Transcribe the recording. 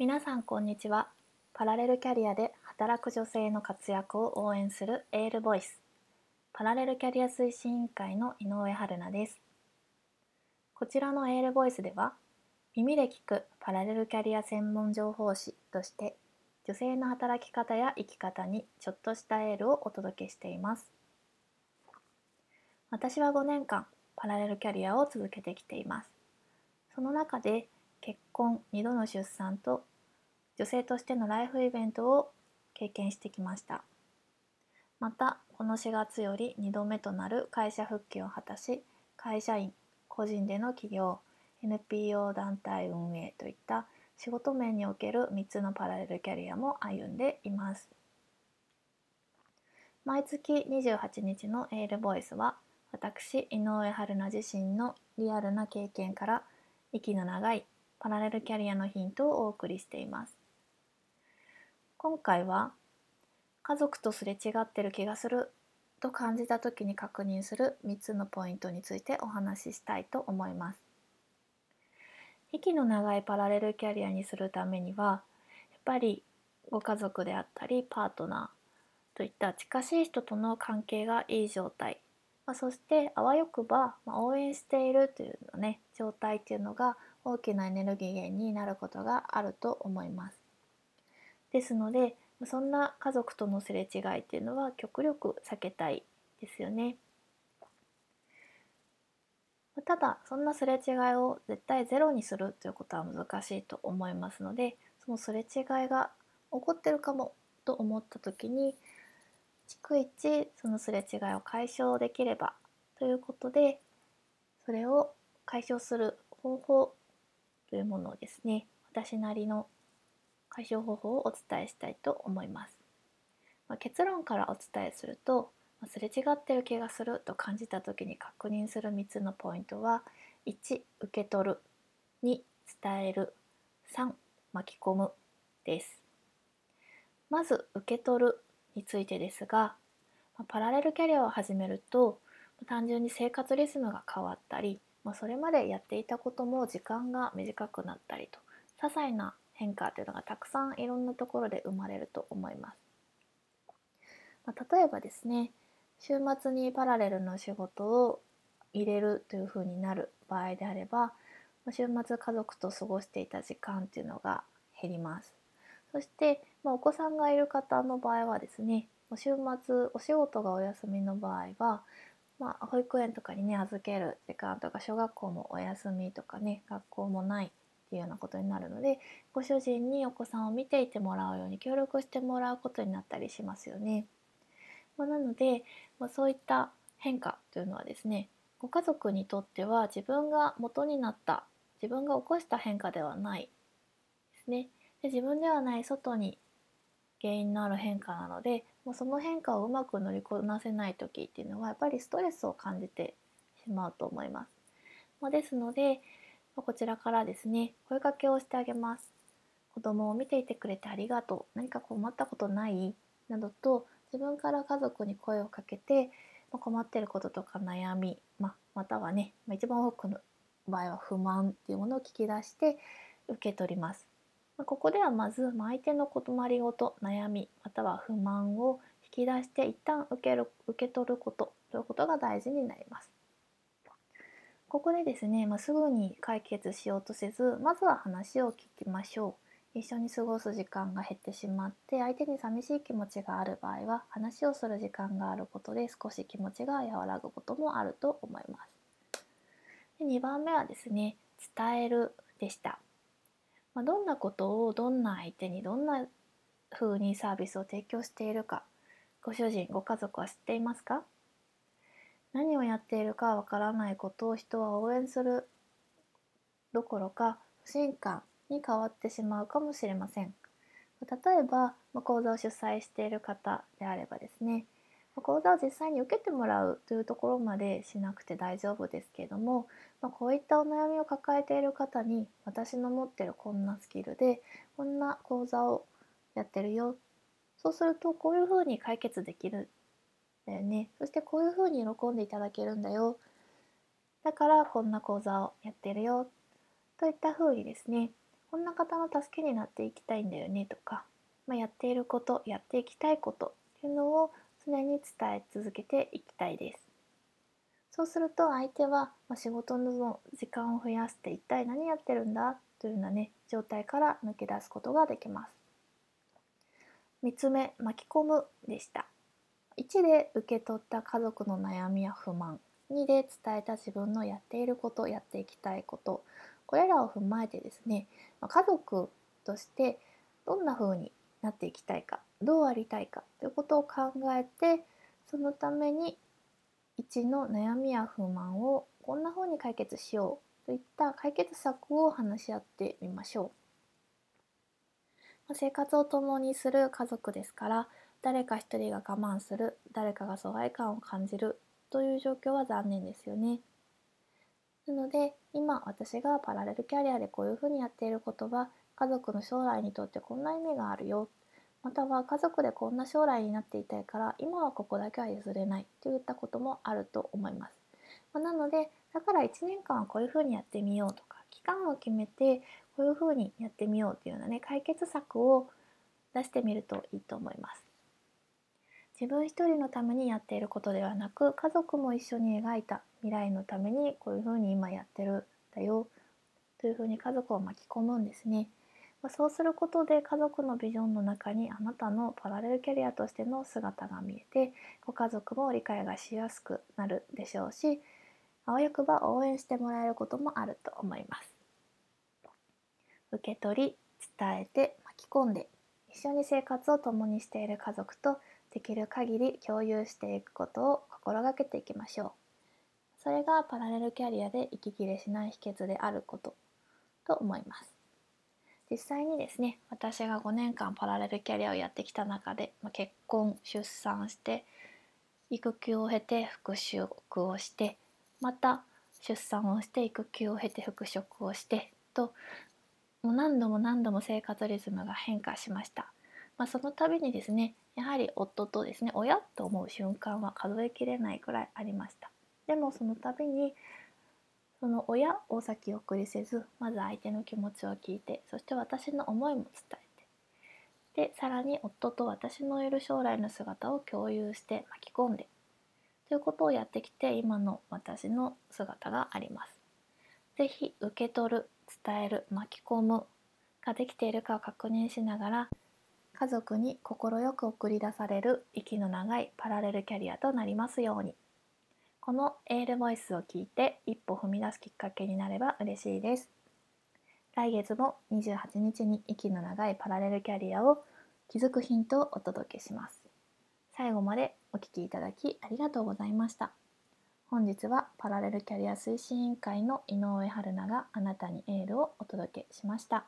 皆さんこんにちは。パラレルキャリアで働く女性の活躍を応援するエールボイス。パラレルキャリア推進委員会の井上春菜です。こちらのエールボイスでは耳で聞くパラレルキャリア専門情報誌として女性の働き方や生き方にちょっとしたエールをお届けしています。私は5年間パラレルキャリアを続けてきています。その中で結婚2度の出産と女性としてのライフイベントを経験してきました。またこの4月より2度目となる会社復帰を果たし会社員個人での起業 NPO 団体運営といった仕事面における3つのパラレルキャリアも歩んでいます。毎月28日のエールボイスは私井上春菜自身のリアルな経験から息の長いパラレルキャリアのヒントをお送りしています。今回は家族とすれ違ってる気がすると感じた時に確認する3つのポイントについてお話ししたいと思います。息の長いパラレルキャリアにするためにはやっぱりご家族であったりパートナーといった近しい人との関係がいい状態、まあ、そしてあわよくば、まあ応援しているというのね状態っていうのが大きなエネルギー源になることがあると思います。ですのでそんな家族とのすれ違いっていうのは極力避けたいですよね。ただそんなすれ違いを絶対ゼロにするということは難しいと思いますのでそのすれ違いが起こってるかもと思った時に逐一そのすれ違いを解消できればということでそれを解消する方法というものをですね私なりの解消方法をお伝えしたいと思います。まあ、結論からお伝えすると、まあ、すれ違ってる気がすると感じた時に確認する3つのポイントは1受け取る。2伝える。3巻き込む。です。まず受け取るについてですがパラレルキャリアを始めると単純に生活リズムが変わったりまそれまでやっていたことも時間が短くなったりと些細な変化というのがたくさんいろんなところで生まれると思います。まあ、例えばですね週末にパラレルの仕事を入れるというふうになる場合であれば週末家族と過ごしていた時間っていうのが減ります。そして、まあ、お子さんがいる方の場合はですね週末お仕事がお休みの場合は、まあ、保育園とかにね預ける時間とか小学校もお休みとかね学校もないっていうようなことになるのでご主人にお子さんを見ていてもらうように協力してもらうことになったりしますよね。まあ、なので、まあ、そういった変化というのはですねご家族にとっては自分が元になった自分が起こした変化ではないですね。で自分ではない外に原因のある変化なのでもうその変化をうまく乗りこなせない時っていうのはやっぱりストレスを感じてしまうと思います。まあ、ですので、こちらからですね声かけをしてあげます子供を見ていてくれてありがとう何か困ったことない？などと自分から家族に声をかけてま困ってることとか悩み、ままたはね一番多くの場合は不満っていうものを聞き出して受け取ります。まここではまず相手の困りごと悩みまたは不満を引き出して一旦受ける受け取ることということが大事になります。ここでですね、まあ、すぐに解決しようとせずまずは話を聞きましょう。一緒に過ごす時間が減ってしまって相手に寂しい気持ちがある場合は話をする時間があることで少し気持ちが和らぐこともあると思います。で2番目はですね伝えるでした、まあ、どんなことをどんな相手にどんな風にサービスを提供しているかご主人ご家族は知っていますか？何をやっているかわからないことを人は応援するどころか不信感に変わってしまうかもしれません。例えば講座を主催している方であればですね講座を実際に受けてもらうというところまでしなくて大丈夫ですけれども、まあ、こういったお悩みを抱えている方に私の持ってるこんなスキルでこんな講座をやってるよ。そうするとこういうふうに解決できるだよね。そしてこういうふうに喜んでいただけるんだよ。だからこんな講座をやってるよ。といったふうにですねこんな方の助けになっていきたいんだよねとか、まあ、やっていることやっていきたいことっていうのを常に伝え続けていきたいです。そうすると相手は、仕事の時間を増やして一体何やってるんだというようなね状態から抜け出すことができます。3つ目巻き込むでした。1で受け取った家族の悩みや不満2で伝えた自分のやっていることやっていきたいことこれらを踏まえてですね家族としてどんな風になっていきたいかどうありたいかということを考えてそのために1の悩みや不満をこんな風に解決しようといった解決策を話し合ってみましょう。生活を共にする家族ですから誰か一人が我慢する誰かが疎外感を感じるという状況は残念ですよね。なので今私がパラレルキャリアでこういうふうにやっていることは家族の将来にとってこんな意味があるよまたは家族でこんな将来になっていたいから今はここだけは譲れないといったこともあると思います。まあ、なのでだから1年間はこういうふうにやってみようとか期間を決めてこういうふうにやってみようというようなね解決策を出してみるといいと思います。自分一人のためにやっていることではなく家族も一緒に描いた未来のためにこういうふうに今やってるんだよというふうに家族を巻き込むんですね。まそうすることで家族のビジョンの中にあなたのパラレルキャリアとしての姿が見えてご家族も理解がしやすくなるでしょうしあわよくば応援してもらえることもあると思います。受け取り伝えて巻き込んで一緒に生活を共にしている家族とできる限り共有していくことを心がけていきましょう。それがパラレルキャリアで息切れしない秘訣であることと思います。実際にですね私が5年間パラレルキャリアをやってきた中で、まあ、結婚出産して育休を経て復職をしてまた出産をして育休を経て復職をしてともう何度も何度も生活リズムが変化しました。まあ、その度にですねやはり夫とですね親と思う瞬間は数えきれないくらいありましたでもその度にその親を先送りせずまず相手の気持ちを聞いてそして私の思いも伝えてでさらに夫と私のいる将来の姿を共有して巻き込んでということをやってきて今の私の姿があります。是非受け取る伝える巻き込むができているかを確認しながら家族に快く送り出される息の長いパラレルキャリアとなりますようにこのエールボイスを聞いて一歩踏み出すきっかけになれば嬉しいです。来月も28日に息の長いパラレルキャリアを気づくヒントをお届けします。最後までお聴きいただきありがとうございました。本日はパラレルキャリア推進委員会の井上春菜があなたにエールをお届けしました。